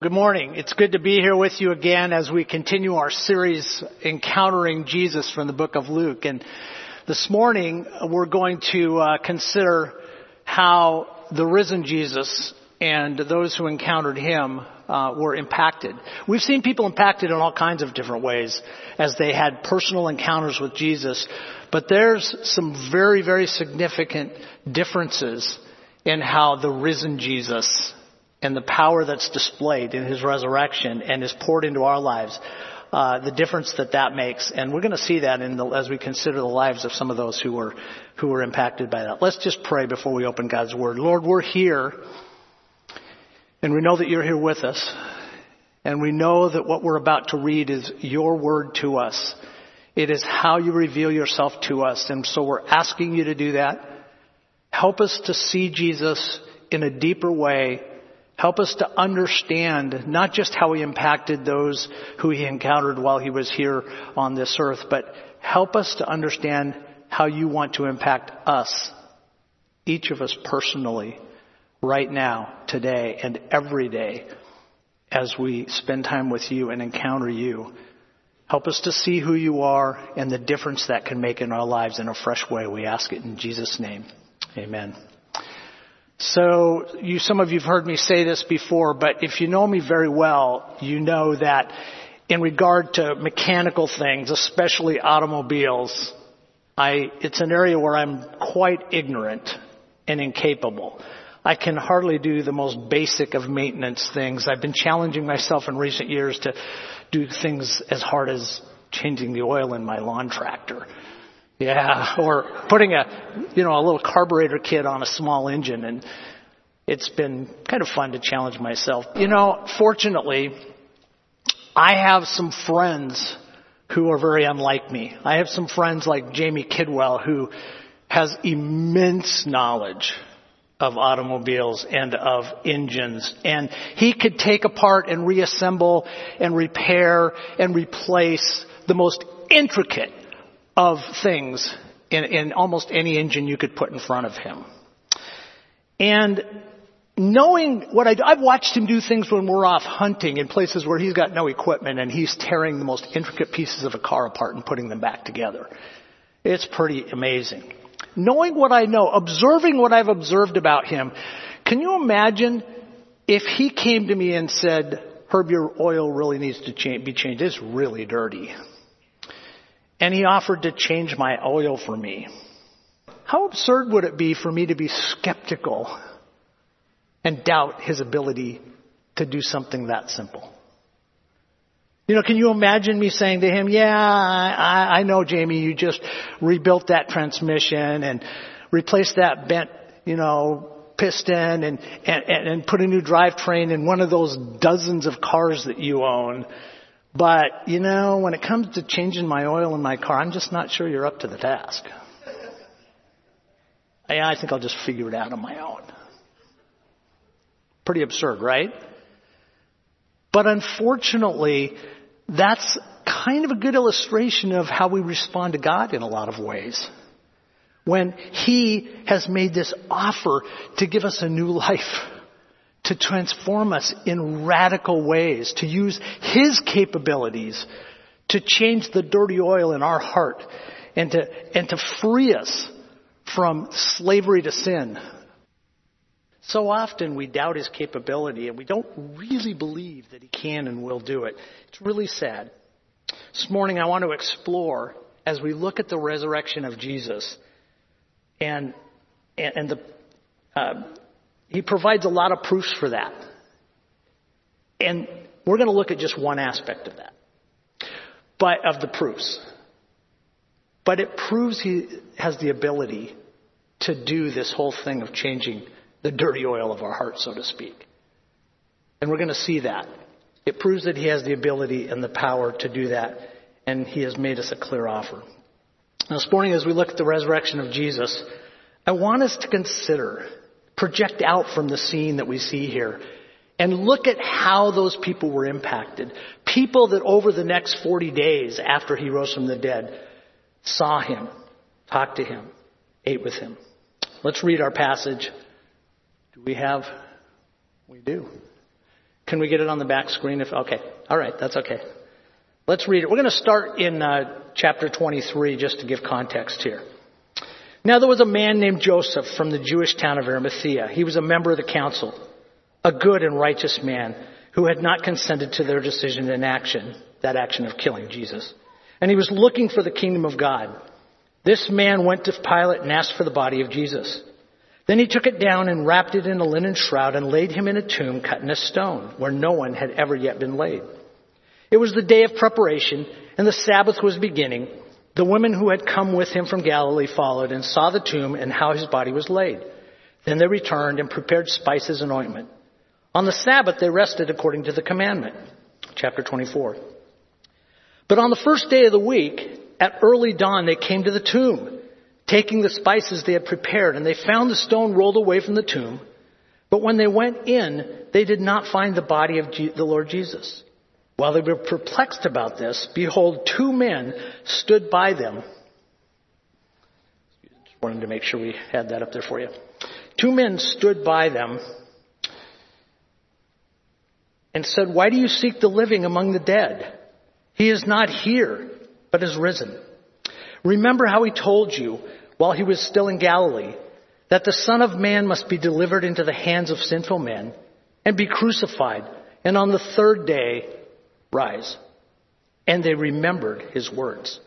Good morning. It's good to be here with you again as we continue our series encountering Jesus from the book of Luke. And this morning we're going to uh, consider how the risen Jesus and those who encountered him uh, were impacted. We've seen people impacted in all kinds of different ways as they had personal encounters with Jesus, but there's some very, very significant differences in how the risen Jesus and the power that's displayed in his resurrection and is poured into our lives, uh, the difference that that makes. And we're going to see that in the, as we consider the lives of some of those who were, who were impacted by that. Let's just pray before we open God's Word. Lord, we're here, and we know that you're here with us. And we know that what we're about to read is your word to us. It is how you reveal yourself to us. And so we're asking you to do that. Help us to see Jesus in a deeper way Help us to understand not just how he impacted those who he encountered while he was here on this earth, but help us to understand how you want to impact us, each of us personally, right now, today, and every day as we spend time with you and encounter you. Help us to see who you are and the difference that can make in our lives in a fresh way. We ask it in Jesus' name. Amen. So you, some of you've heard me say this before, but if you know me very well, you know that in regard to mechanical things, especially automobiles, I, it's an area where I'm quite ignorant and incapable. I can hardly do the most basic of maintenance things. I've been challenging myself in recent years to do things as hard as changing the oil in my lawn tractor. Yeah, or putting a, you know, a little carburetor kit on a small engine and it's been kind of fun to challenge myself. You know, fortunately, I have some friends who are very unlike me. I have some friends like Jamie Kidwell who has immense knowledge of automobiles and of engines. And he could take apart and reassemble and repair and replace the most intricate of things in, in almost any engine you could put in front of him. And knowing what I do, I've watched him do things when we're off hunting in places where he's got no equipment and he's tearing the most intricate pieces of a car apart and putting them back together. It's pretty amazing. Knowing what I know, observing what I've observed about him, can you imagine if he came to me and said, Herb, your oil really needs to be changed. It's really dirty and he offered to change my oil for me. How absurd would it be for me to be skeptical and doubt his ability to do something that simple? You know, can you imagine me saying to him, yeah, I, I know Jamie, you just rebuilt that transmission and replaced that bent, you know, piston and, and, and put a new drivetrain in one of those dozens of cars that you own. But, you know, when it comes to changing my oil in my car, I'm just not sure you're up to the task. I think I'll just figure it out on my own. Pretty absurd, right? But unfortunately, that's kind of a good illustration of how we respond to God in a lot of ways. When He has made this offer to give us a new life to transform us in radical ways, to use His capabilities to change the dirty oil in our heart and to, and to free us from slavery to sin. So often we doubt His capability and we don't really believe that He can and will do it. It's really sad. This morning I want to explore as we look at the resurrection of Jesus and, and, and the, uh, he provides a lot of proofs for that. And we're going to look at just one aspect of that, but of the proofs. But it proves he has the ability to do this whole thing of changing the dirty oil of our heart, so to speak. And we're going to see that. It proves that he has the ability and the power to do that, and he has made us a clear offer. Now, this morning, as we look at the resurrection of Jesus, I want us to consider project out from the scene that we see here and look at how those people were impacted. People that over the next 40 days after he rose from the dead saw him, talked to him, ate with him. Let's read our passage. Do we have? We do. Can we get it on the back screen? If okay, all right, that's okay. Let's read it. We're going to start in uh, chapter 23 just to give context here. Now there was a man named Joseph from the Jewish town of Arimathea. He was a member of the council, a good and righteous man who had not consented to their decision and action, that action of killing Jesus. And he was looking for the kingdom of God. This man went to Pilate and asked for the body of Jesus. Then he took it down and wrapped it in a linen shroud and laid him in a tomb cut in a stone where no one had ever yet been laid. It was the day of preparation and the Sabbath was beginning. The women who had come with him from Galilee followed and saw the tomb and how his body was laid. Then they returned and prepared spices and ointment. On the Sabbath they rested according to the commandment. Chapter 24. But on the first day of the week, at early dawn, they came to the tomb taking the spices they had prepared, and they found the stone rolled away from the tomb. But when they went in, they did not find the body of the Lord Jesus. While they were perplexed about this, behold, two men stood by them. Just wanted to make sure we had that up there for you. Two men stood by them and said, Why do you seek the living among the dead? He is not here, but is risen. Remember how he told you while he was still in Galilee that the Son of Man must be delivered into the hands of sinful men and be crucified and on the third day rise. And they remembered his words.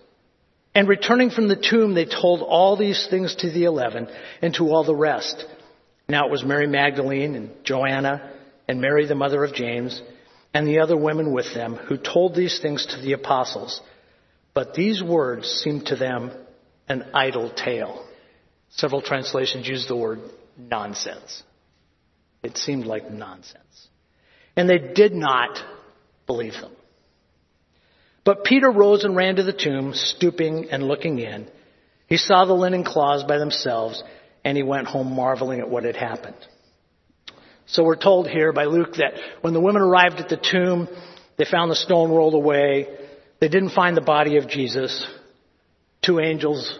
And returning from the tomb, they told all these things to the eleven and to all the rest. Now it was Mary Magdalene and Joanna and Mary the mother of James and the other women with them who told these things to the apostles. But these words seemed to them an idle tale. Several translations use the word nonsense. It seemed like nonsense. And they did not believe them. But Peter rose and ran to the tomb, stooping and looking in. He saw the linen cloths by themselves, and he went home marveling at what had happened. So we're told here by Luke that when the women arrived at the tomb, they found the stone rolled away. They didn't find the body of Jesus. Two angels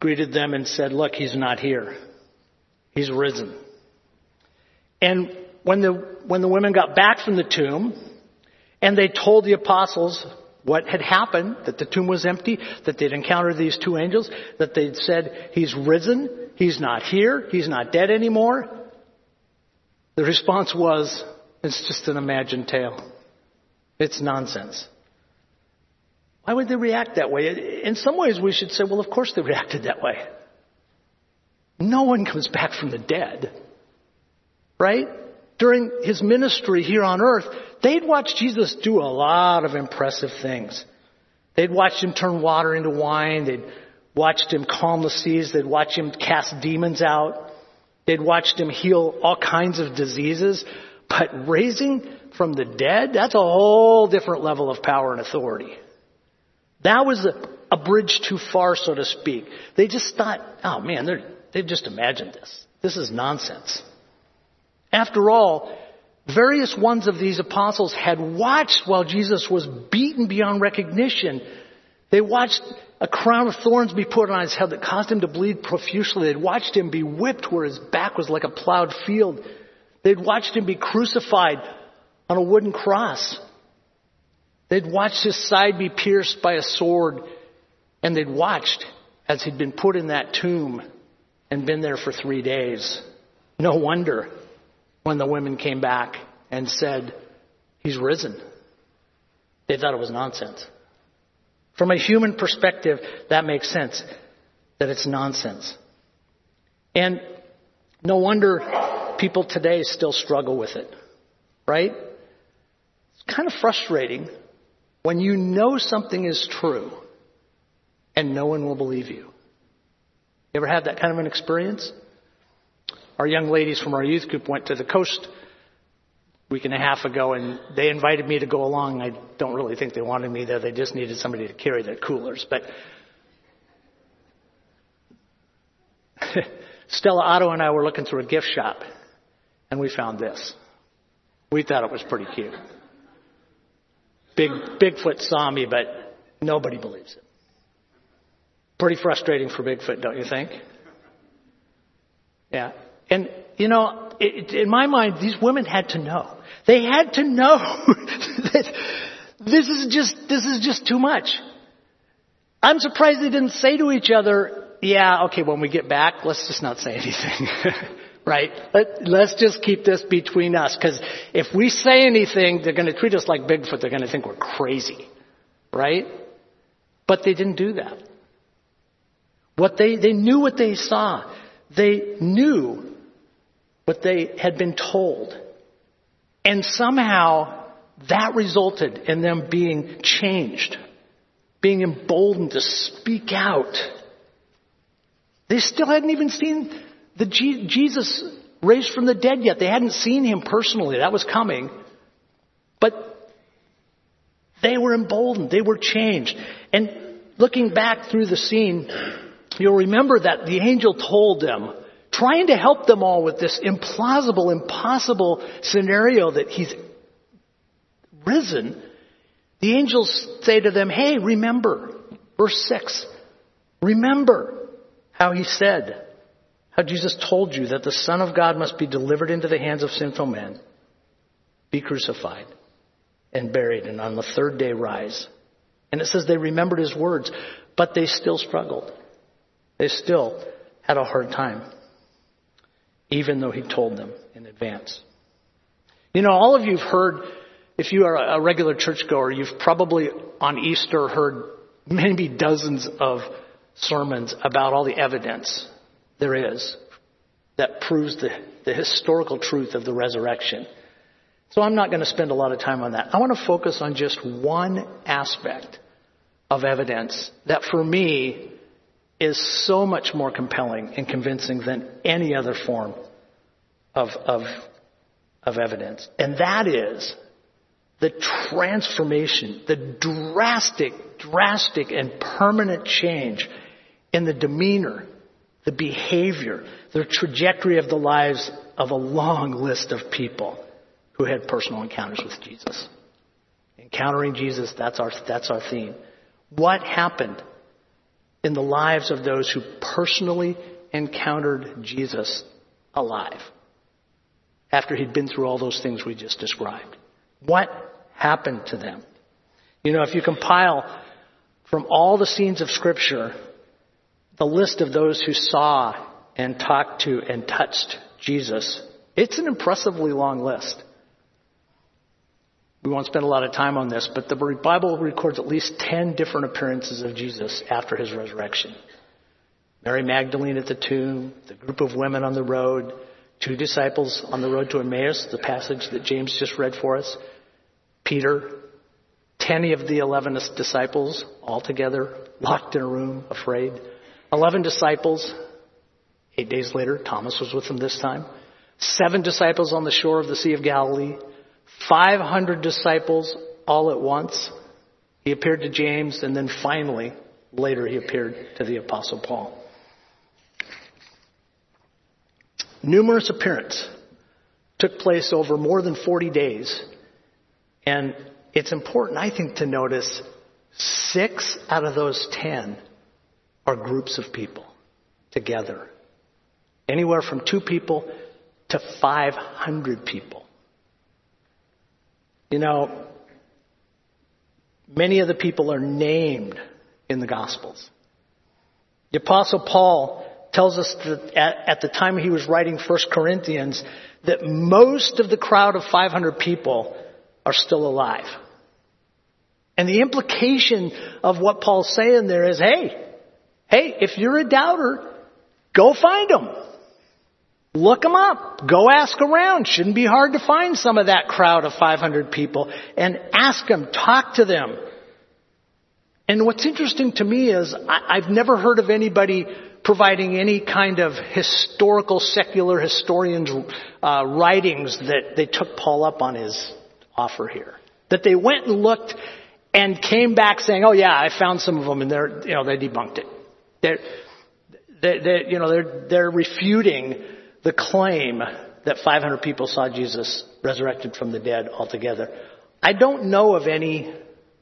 greeted them and said, Look, he's not here. He's risen. And when the, when the women got back from the tomb and they told the apostles what had happened, that the tomb was empty, that they'd encountered these two angels, that they'd said, He's risen, He's not here, He's not dead anymore, the response was, It's just an imagined tale. It's nonsense. Why would they react that way? In some ways, we should say, well, of course they reacted that way. No one comes back from the dead. Right? During his ministry here on earth, they'd watched Jesus do a lot of impressive things. They'd watched him turn water into wine. They'd watched him calm the seas. They'd watched him cast demons out. They'd watched him heal all kinds of diseases. But raising from the dead, that's a whole different level of power and authority. That was a, a bridge too far, so to speak. They just thought, oh man, they've just imagined this. This is nonsense. After all, various ones of these apostles had watched while Jesus was beaten beyond recognition. They watched a crown of thorns be put on his head that caused him to bleed profusely. They'd watched him be whipped where his back was like a plowed field. They'd watched him be crucified on a wooden cross. They'd watched his side be pierced by a sword, and they'd watched as he'd been put in that tomb and been there for three days. No wonder when the women came back and said, He's risen. They thought it was nonsense. From a human perspective, that makes sense that it's nonsense. And no wonder people today still struggle with it, right? It's kind of frustrating when you know something is true and no one will believe you. You ever had that kind of an experience? Our young ladies from our youth group went to the coast a week and a half ago and they invited me to go along. I don't really think they wanted me there. They just needed somebody to carry their coolers. But Stella Otto and I were looking through a gift shop and we found this. We thought it was pretty cute. Big, Bigfoot saw me, but nobody believes it. Pretty frustrating for Bigfoot, don't you think? Yeah. And you know, it, in my mind, these women had to know. They had to know that this is just, this is just too much. I'm surprised they didn't say to each other, yeah, okay, when we get back, let's just not say anything. right? Let, let's just keep this between us. Because if we say anything, they're going to treat us like Bigfoot. They're going to think we're crazy. Right? But they didn't do that. What they, they knew what they saw. They knew what they had been told. And somehow that resulted in them being changed, being emboldened to speak out. They still hadn't even seen the G- Jesus raised from the dead yet. They hadn't seen him personally. That was coming. But they were emboldened. They were changed. And looking back through the scene, you'll remember that the angel told them, trying to help them all with this implausible, impossible scenario that he's risen. The angels say to them, hey, remember, verse 6, remember how he said, how Jesus told you that the Son of God must be delivered into the hands of sinful men, be crucified, and buried, and on the third day rise. And it says they remembered his words, but they still struggled. They still had a hard time, even though he told them in advance. You know, all of you have heard, if you are a regular churchgoer, you've probably on Easter heard maybe dozens of sermons about all the evidence there is that proves the, the historical truth of the resurrection. So I'm not going to spend a lot of time on that. I want to focus on just one aspect of evidence that for me is so much more compelling and convincing than any other form of, of, of evidence. And that is the transformation, the drastic, drastic and permanent change in the demeanor the behavior, the trajectory of the lives of a long list of people who had personal encounters with Jesus. Encountering Jesus, that's our, that's our theme. What happened in the lives of those who personally encountered Jesus alive after he'd been through all those things we just described? What happened to them? You know, if you compile from all the scenes of Scripture the list of those who saw and talked to and touched Jesus, it's an impressively long list. We won't spend a lot of time on this, but the Bible records at least 10 different appearances of Jesus after his resurrection. Mary Magdalene at the tomb, the group of women on the road, two disciples on the road to Emmaus, the passage that James just read for us, Peter, 10 of the 11 disciples all together, locked in a room, afraid. Eleven disciples. Eight days later, Thomas was with them this time. Seven disciples on the shore of the Sea of Galilee. 500 disciples all at once. He appeared to James, and then finally, later, he appeared to the Apostle Paul. Numerous appearances took place over more than 40 days. And it's important, I think, to notice six out of those ten are groups of people together. Anywhere from two people to 500 people. You know, many of the people are named in the Gospels. The Apostle Paul tells us that at, at the time he was writing 1 Corinthians that most of the crowd of 500 people are still alive. And the implication of what Paul's saying there is, hey, Hey, if you're a doubter, go find them. Look them up. Go ask around. Shouldn't be hard to find some of that crowd of 500 people and ask them, talk to them. And what's interesting to me is I, have never heard of anybody providing any kind of historical, secular historians' uh, writings that they took Paul up on his offer here. That they went and looked and came back saying, "Oh yeah, I found some of them," and they're you know they debunked it. They're, they're, you know, they're, they're refuting the claim that 500 people saw Jesus resurrected from the dead altogether. I don't know of any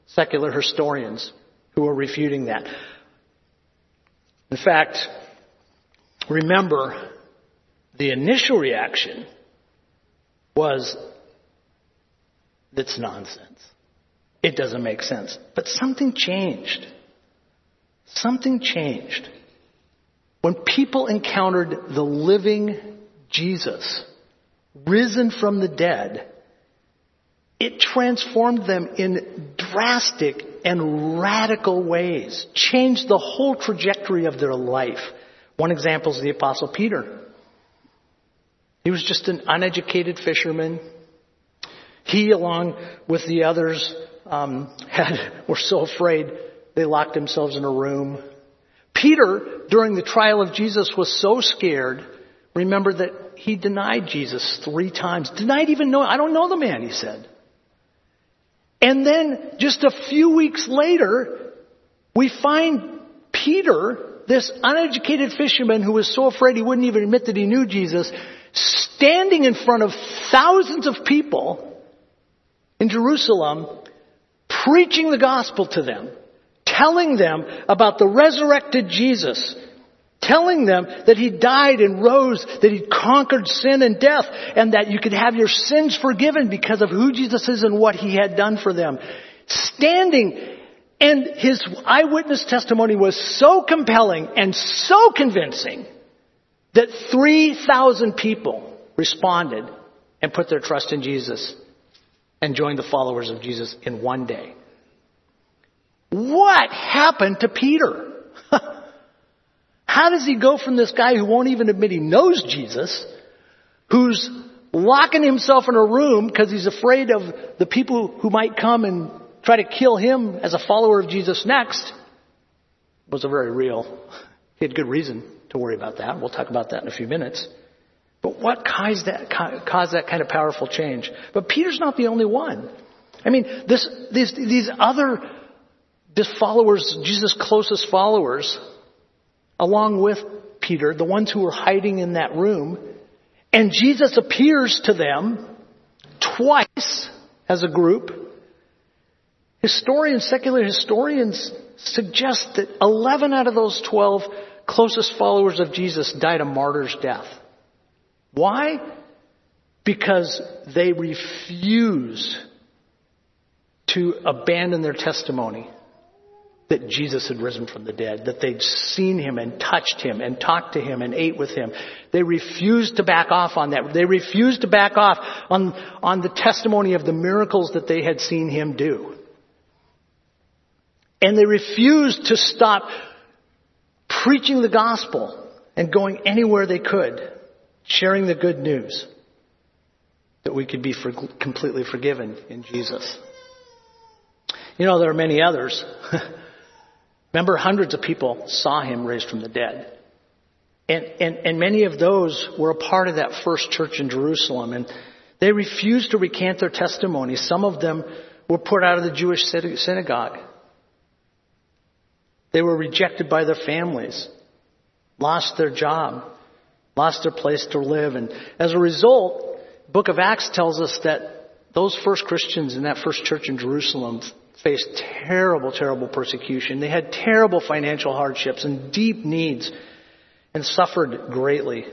secular historians who are refuting that. In fact, remember the initial reaction was, that's nonsense. It doesn't make sense. But something changed. Something changed. When people encountered the living Jesus, risen from the dead, it transformed them in drastic and radical ways, changed the whole trajectory of their life. One example is the Apostle Peter. He was just an uneducated fisherman. He, along with the others, um, had, were so afraid they locked themselves in a room. Peter, during the trial of Jesus, was so scared. Remember that he denied Jesus three times. Denied even know, I don't know the man, he said. And then just a few weeks later, we find Peter, this uneducated fisherman who was so afraid he wouldn't even admit that he knew Jesus, standing in front of thousands of people in Jerusalem, preaching the gospel to them, telling them about the resurrected Jesus, telling them that he died and rose, that he conquered sin and death, and that you could have your sins forgiven because of who Jesus is and what he had done for them. Standing, and his eyewitness testimony was so compelling and so convincing that 3,000 people responded and put their trust in Jesus and joined the followers of Jesus in one day. What happened to Peter? How does he go from this guy who won't even admit he knows Jesus, who's locking himself in a room because he's afraid of the people who might come and try to kill him as a follower of Jesus next, was a very real, he had good reason to worry about that. We'll talk about that in a few minutes. But what caused that, caused that kind of powerful change? But Peter's not the only one. I mean, this, these, these other this followers, Jesus' closest followers, along with Peter, the ones who were hiding in that room, and Jesus appears to them twice as a group. Historians, secular historians suggest that 11 out of those 12 closest followers of Jesus died a martyr's death. Why? Because they refused to abandon their testimony that Jesus had risen from the dead, that they'd seen him and touched him and talked to him and ate with him. They refused to back off on that. They refused to back off on, on the testimony of the miracles that they had seen him do. And they refused to stop preaching the gospel and going anywhere they could, sharing the good news that we could be for, completely forgiven in Jesus. You know, there are many others. Remember, hundreds of people saw him raised from the dead. And, and, and many of those were a part of that first church in Jerusalem. And they refused to recant their testimony. Some of them were put out of the Jewish synagogue. They were rejected by their families, lost their job, lost their place to live. And as a result, book of Acts tells us that those first Christians in that first church in Jerusalem faced terrible, terrible persecution. They had terrible financial hardships and deep needs and suffered greatly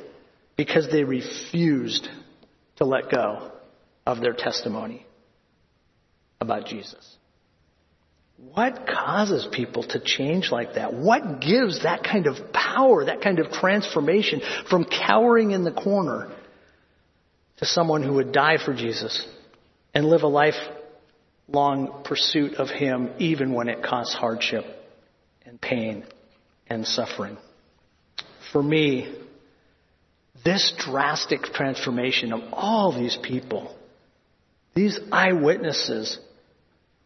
because they refused to let go of their testimony about Jesus. What causes people to change like that? What gives that kind of power, that kind of transformation from cowering in the corner to someone who would die for Jesus and live a life long pursuit of Him, even when it costs hardship and pain and suffering. For me, this drastic transformation of all these people, these eyewitnesses,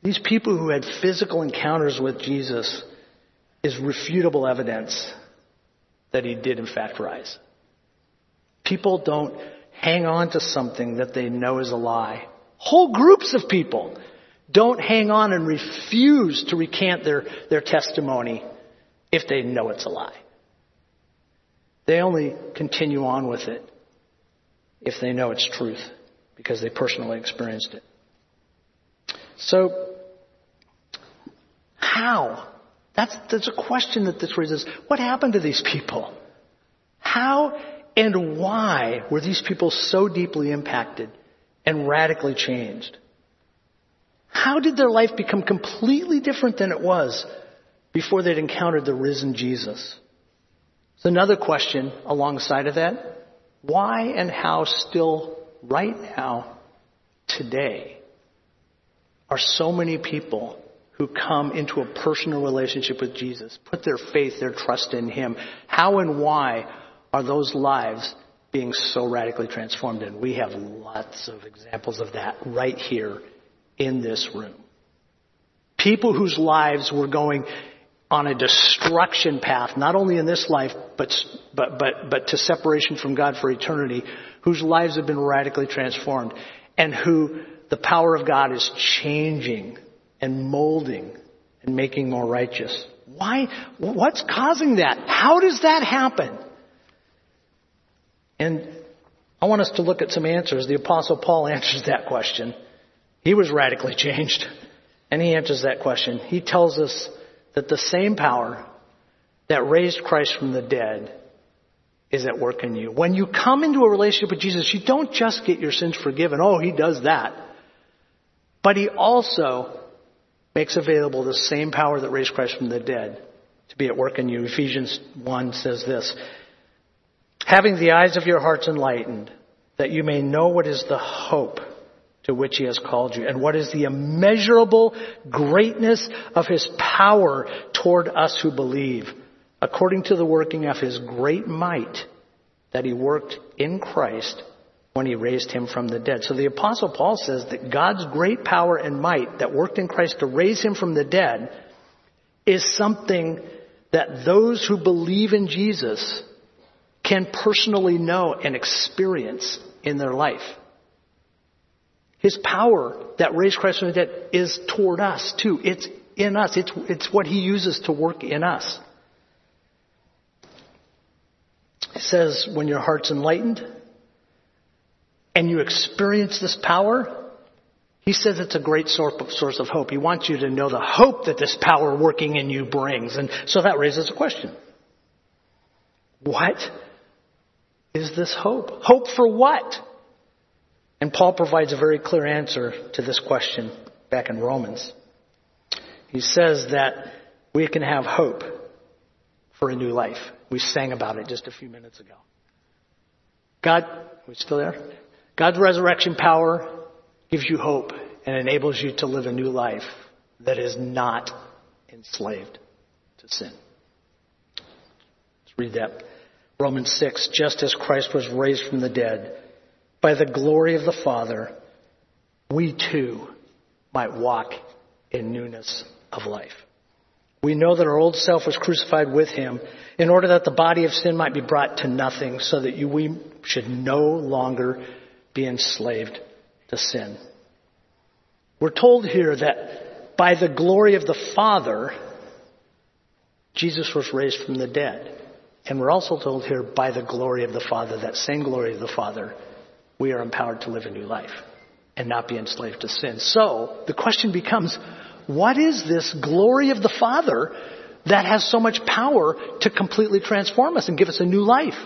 these people who had physical encounters with Jesus, is refutable evidence that he did in fact rise. People don't hang on to something that they know is a lie. Whole groups of people don't hang on and refuse to recant their, their testimony if they know it's a lie. They only continue on with it if they know it's truth because they personally experienced it. So, how? That's, that's a question that this raises. What happened to these people? How and why were these people so deeply impacted and radically changed? How did their life become completely different than it was before they'd encountered the risen Jesus? So another question alongside of that. Why and how still right now, today, are so many people who come into a personal relationship with Jesus, put their faith, their trust in Him? How and why are those lives being so radically transformed? And we have lots of examples of that right here in this room. People whose lives were going on a destruction path, not only in this life, but, but, but, but to separation from God for eternity, whose lives have been radically transformed, and who the power of God is changing and molding and making more righteous. Why? What's causing that? How does that happen? And I want us to look at some answers. The apostle Paul answers that question. He was radically changed. And he answers that question. He tells us that the same power that raised Christ from the dead is at work in you. When you come into a relationship with Jesus, you don't just get your sins forgiven. Oh, he does that. But he also makes available the same power that raised Christ from the dead to be at work in you. Ephesians 1 says this, having the eyes of your hearts enlightened, that you may know what is the hope to which he has called you, and what is the immeasurable greatness of his power toward us who believe, according to the working of his great might that he worked in Christ when he raised him from the dead. So the apostle Paul says that God's great power and might that worked in Christ to raise him from the dead is something that those who believe in Jesus can personally know and experience in their life. His power that raised Christ from the dead is toward us too. It's in us. It's, it's what He uses to work in us. It says, when your heart's enlightened and you experience this power, He says it's a great source of hope. He wants you to know the hope that this power working in you brings. And so that raises a question. What is this hope? Hope for what? And Paul provides a very clear answer to this question back in Romans. He says that we can have hope for a new life. We sang about it just a few minutes ago. God, we still there? God's resurrection power gives you hope and enables you to live a new life that is not enslaved to sin. Let's read that. Romans 6, just as Christ was raised from the dead by the glory of the Father, we too might walk in newness of life. We know that our old self was crucified with him in order that the body of sin might be brought to nothing so that you, we should no longer be enslaved to sin. We're told here that by the glory of the Father, Jesus was raised from the dead. And we're also told here by the glory of the Father, that same glory of the Father, we are empowered to live a new life and not be enslaved to sin. So the question becomes, what is this glory of the Father that has so much power to completely transform us and give us a new life?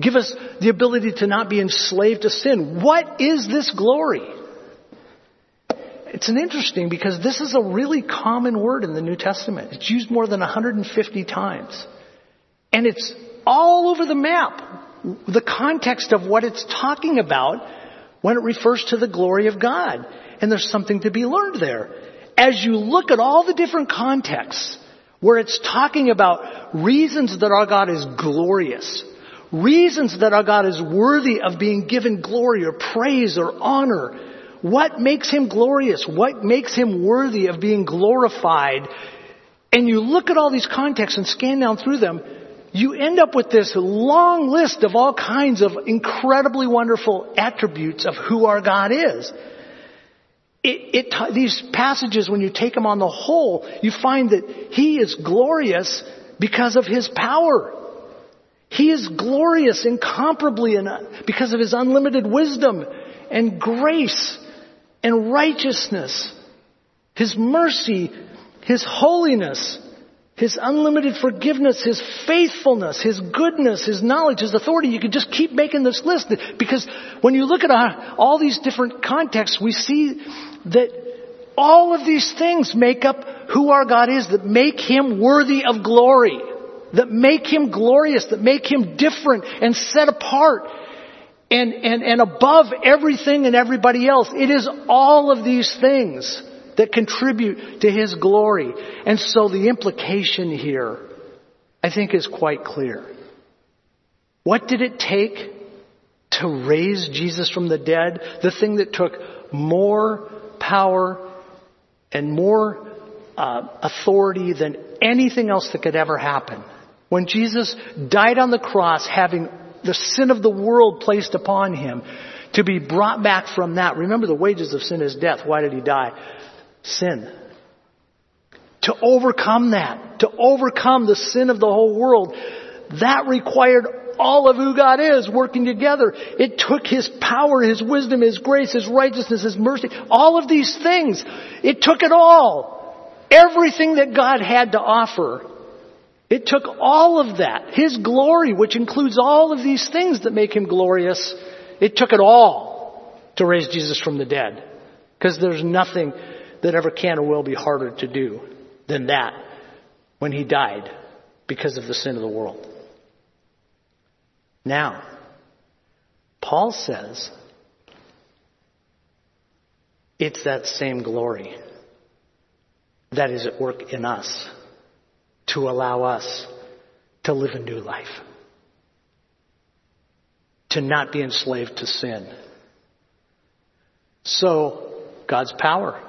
Give us the ability to not be enslaved to sin. What is this glory? It's an interesting because this is a really common word in the New Testament. It's used more than 150 times. And it's all over the map the context of what it's talking about when it refers to the glory of God. And there's something to be learned there. As you look at all the different contexts where it's talking about reasons that our God is glorious, reasons that our God is worthy of being given glory or praise or honor, what makes him glorious? What makes him worthy of being glorified? And you look at all these contexts and scan down through them, you end up with this long list of all kinds of incredibly wonderful attributes of who our God is. It, it, these passages, when you take them on the whole, you find that He is glorious because of His power. He is glorious incomparably because of His unlimited wisdom and grace and righteousness, His mercy, His holiness, His unlimited forgiveness, His faithfulness, His goodness, His knowledge, His authority. You could just keep making this list because when you look at all these different contexts, we see that all of these things make up who our God is that make Him worthy of glory, that make Him glorious, that make Him different and set apart and, and, and above everything and everybody else. It is all of these things that contribute to His glory. And so the implication here, I think, is quite clear. What did it take to raise Jesus from the dead? The thing that took more power and more uh, authority than anything else that could ever happen. When Jesus died on the cross, having the sin of the world placed upon him, to be brought back from that. Remember, the wages of sin is death. Why did he die? Sin. To overcome that, to overcome the sin of the whole world, that required all of who God is working together. It took His power, His wisdom, His grace, His righteousness, His mercy, all of these things. It took it all. Everything that God had to offer. It took all of that. His glory, which includes all of these things that make Him glorious, it took it all to raise Jesus from the dead. Because there's nothing that ever can or will be harder to do than that when He died because of the sin of the world. Now, Paul says it's that same glory that is at work in us to allow us to live a new life, to not be enslaved to sin. So, God's power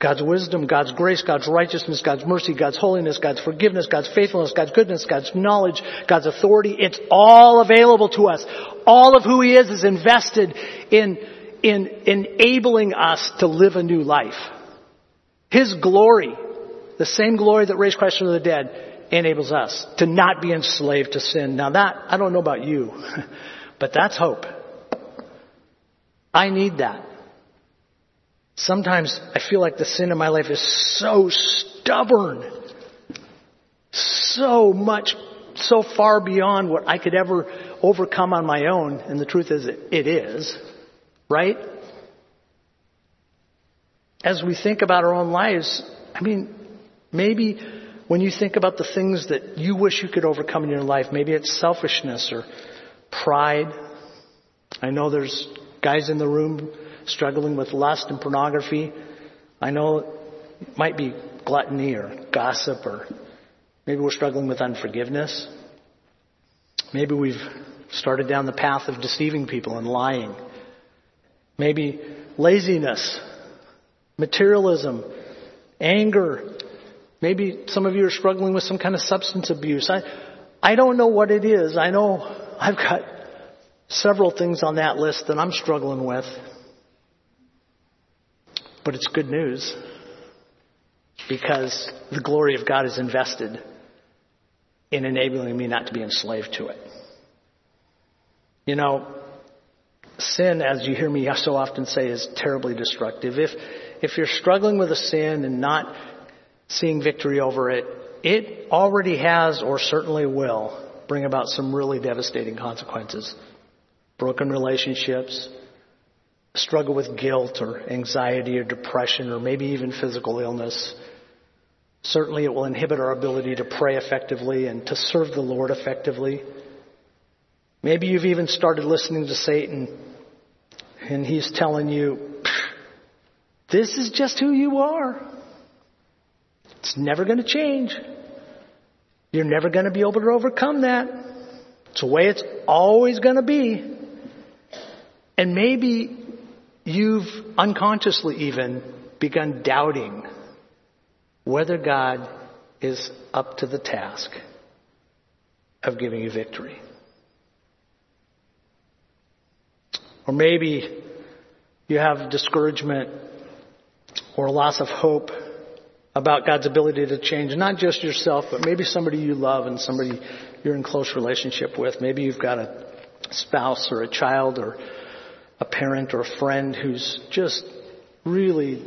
God's wisdom, God's grace, God's righteousness, God's mercy, God's holiness, God's forgiveness, God's faithfulness, God's goodness, God's knowledge, God's authority. It's all available to us. All of who He is is invested in, in enabling us to live a new life. His glory, the same glory that raised Christ from the dead, enables us to not be enslaved to sin. Now that, I don't know about you, but that's hope. I need that. Sometimes I feel like the sin in my life is so stubborn, so much, so far beyond what I could ever overcome on my own. And the truth is, it is, right? As we think about our own lives, I mean, maybe when you think about the things that you wish you could overcome in your life, maybe it's selfishness or pride. I know there's guys in the room struggling with lust and pornography. I know it might be gluttony or gossip or maybe we're struggling with unforgiveness. Maybe we've started down the path of deceiving people and lying. Maybe laziness, materialism, anger. Maybe some of you are struggling with some kind of substance abuse. I, I don't know what it is. I know I've got several things on that list that I'm struggling with. But it's good news because the glory of God is invested in enabling me not to be enslaved to it. You know, sin, as you hear me so often say, is terribly destructive. If, if you're struggling with a sin and not seeing victory over it, it already has or certainly will bring about some really devastating consequences. Broken relationships, struggle with guilt or anxiety or depression or maybe even physical illness. Certainly, it will inhibit our ability to pray effectively and to serve the Lord effectively. Maybe you've even started listening to Satan and he's telling you, this is just who you are. It's never going to change. You're never going to be able to overcome that. It's the way it's always going to be. And maybe you've unconsciously even begun doubting whether God is up to the task of giving you victory. Or maybe you have discouragement or a loss of hope about God's ability to change not just yourself, but maybe somebody you love and somebody you're in close relationship with. Maybe you've got a spouse or a child or a parent or a friend who's just really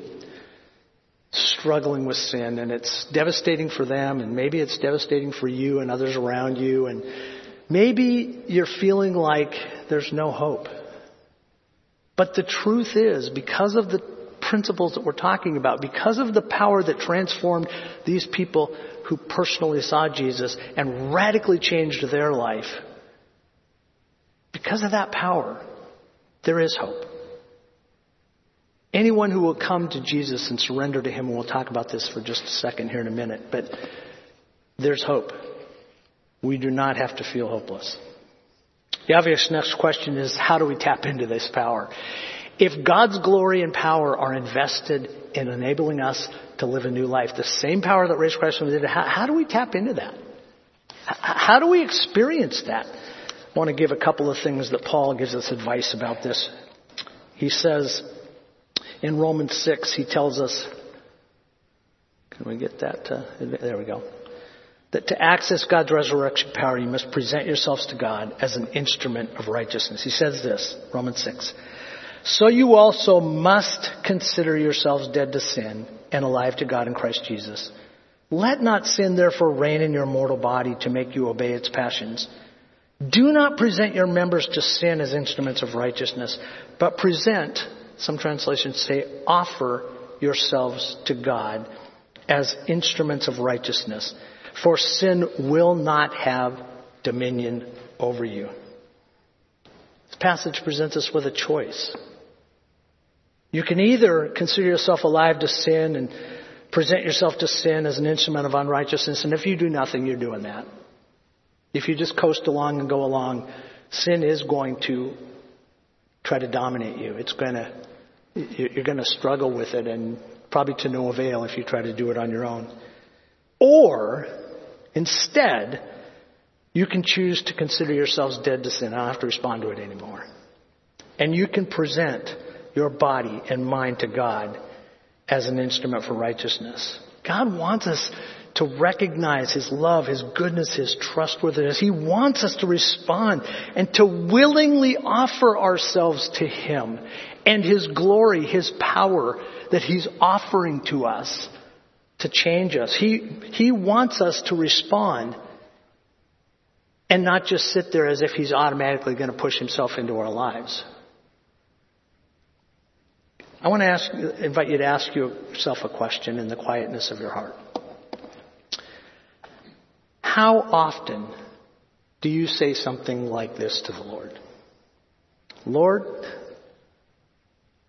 struggling with sin and it's devastating for them and maybe it's devastating for you and others around you and maybe you're feeling like there's no hope. But the truth is, because of the principles that we're talking about, because of the power that transformed these people who personally saw Jesus and radically changed their life, because of that power, there is hope. Anyone who will come to Jesus and surrender to Him, and we'll talk about this for just a second here in a minute, but there's hope. We do not have to feel hopeless. The obvious next question is how do we tap into this power? If God's glory and power are invested in enabling us to live a new life, the same power that raised Christ from the dead, how, how do we tap into that? How do we experience that? I want to give a couple of things that Paul gives us advice about this. He says in Romans 6, he tells us, can we get that? Uh, there we go. That to access God's resurrection power, you must present yourselves to God as an instrument of righteousness. He says this, Romans 6. So you also must consider yourselves dead to sin and alive to God in Christ Jesus. Let not sin therefore reign in your mortal body to make you obey its passions. Do not present your members to sin as instruments of righteousness, but present, some translations say, offer yourselves to God as instruments of righteousness. For sin will not have dominion over you. This passage presents us with a choice. You can either consider yourself alive to sin and present yourself to sin as an instrument of unrighteousness, and if you do nothing, you're doing that. If you just coast along and go along, sin is going to try to dominate you. It's going to, you're going to struggle with it and probably to no avail if you try to do it on your own. Or, instead, you can choose to consider yourselves dead to sin. I don't have to respond to it anymore. And you can present your body and mind to God as an instrument for righteousness. God wants us to recognize His love, His goodness, His trustworthiness. He wants us to respond and to willingly offer ourselves to Him and His glory, His power that He's offering to us to change us. He, he wants us to respond and not just sit there as if He's automatically going to push Himself into our lives. I want to ask, invite you to ask yourself a question in the quietness of your heart. How often do you say something like this to the Lord? Lord,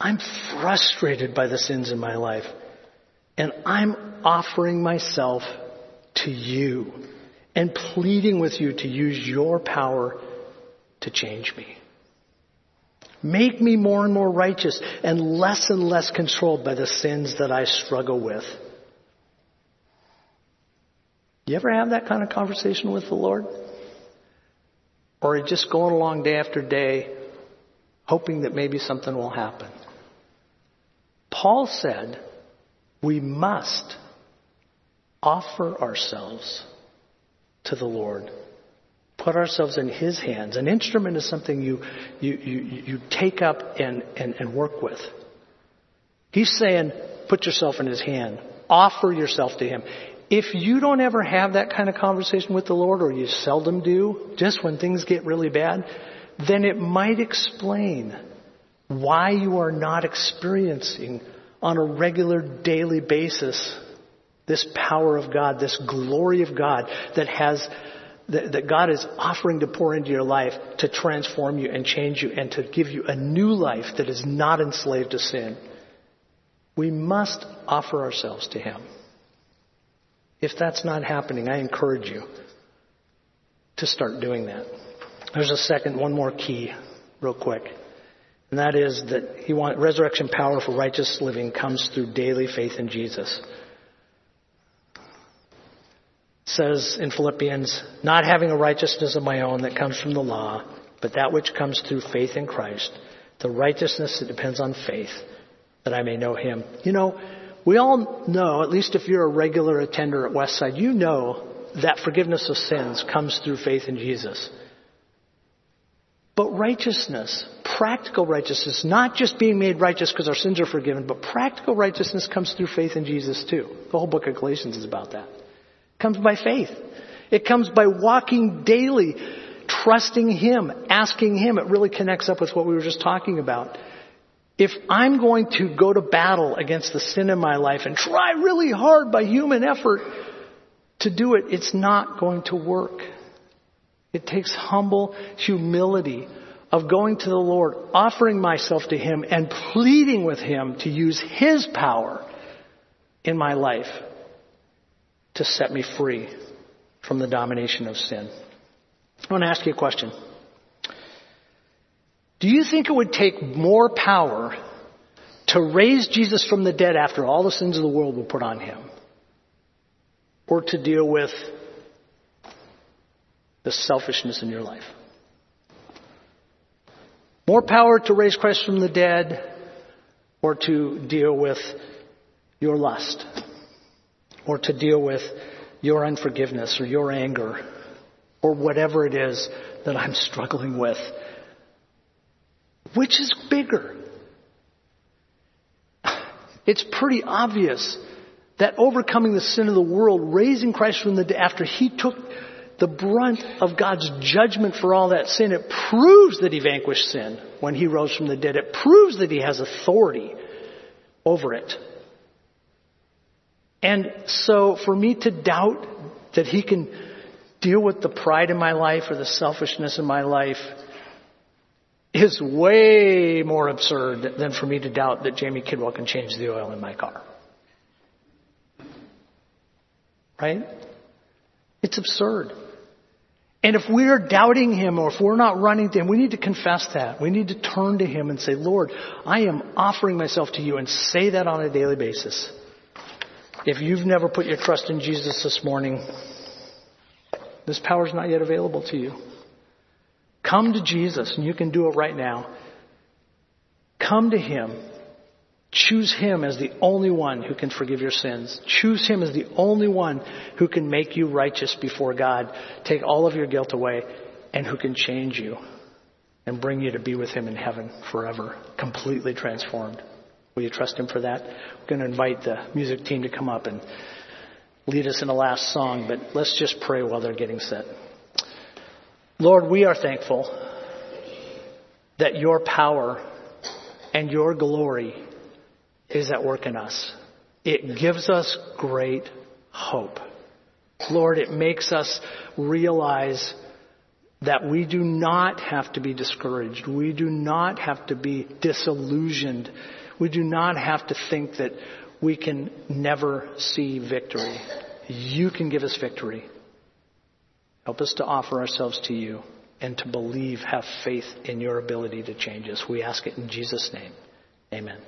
I'm frustrated by the sins in my life, and I'm offering myself to you and pleading with you to use your power to change me. Make me more and more righteous and less and less controlled by the sins that I struggle with. You ever have that kind of conversation with the Lord? Or are you just going along day after day hoping that maybe something will happen? Paul said we must offer ourselves to the Lord put ourselves in His hands. An instrument is something you, you, you, you take up and, and, and work with. He's saying, put yourself in His hand. Offer yourself to Him. If you don't ever have that kind of conversation with the Lord, or you seldom do, just when things get really bad, then it might explain why you are not experiencing on a regular daily basis this power of God, this glory of God that has that, that God is offering to pour into your life to transform you and change you and to give you a new life that is not enslaved to sin. We must offer ourselves to Him. If that's not happening, I encourage you to start doing that. There's a second, one more key, real quick. And that is that he want resurrection power for righteous living comes through daily faith in Jesus It says in Philippians, not having a righteousness of my own that comes from the law, but that which comes through faith in Christ, the righteousness that depends on faith, that I may know him. You know, we all know, at least if you're a regular attender at Westside, you know that forgiveness of sins comes through faith in Jesus. But righteousness, practical righteousness, not just being made righteous because our sins are forgiven, but practical righteousness comes through faith in Jesus too. The whole book of Galatians is about that. It comes by faith. It comes by walking daily, trusting Him, asking Him. It really connects up with what we were just talking about. If I'm going to go to battle against the sin in my life and try really hard by human effort to do it, it's not going to work. It takes humble humility of going to the Lord, offering myself to Him, and pleading with Him to use His power in my life to set me free from the domination of sin. I want to ask you a question. Do you think it would take more power to raise Jesus from the dead after all the sins of the world were put on him? Or to deal with the selfishness in your life? More power to raise Christ from the dead or to deal with your lust or to deal with your unforgiveness or your anger or whatever it is that I'm struggling with. Which is bigger? It's pretty obvious that overcoming the sin of the world, raising Christ from the dead, after he took the brunt of God's judgment for all that sin, it proves that he vanquished sin when he rose from the dead. It proves that he has authority over it. And so for me to doubt that he can deal with the pride in my life or the selfishness in my life is way more absurd than for me to doubt that Jamie Kidwell can change the oil in my car. Right? It's absurd. And if we're doubting Him or if we're not running to Him, we need to confess that. We need to turn to Him and say, Lord, I am offering myself to you and say that on a daily basis. If you've never put your trust in Jesus this morning, this power is not yet available to you. Come to Jesus, and you can do it right now. Come to Him. Choose Him as the only one who can forgive your sins. Choose Him as the only one who can make you righteous before God, take all of your guilt away, and who can change you and bring you to be with Him in heaven forever, completely transformed. Will you trust Him for that? We're going to invite the music team to come up and lead us in the last song, but let's just pray while they're getting set. Lord, we are thankful that your power and your glory is at work in us. It gives us great hope. Lord, it makes us realize that we do not have to be discouraged. We do not have to be disillusioned we do not have to think that we can never see victory. You can give us victory. Help us to offer ourselves to you and to believe, have faith in your ability to change us. We ask it in Jesus' name. Amen.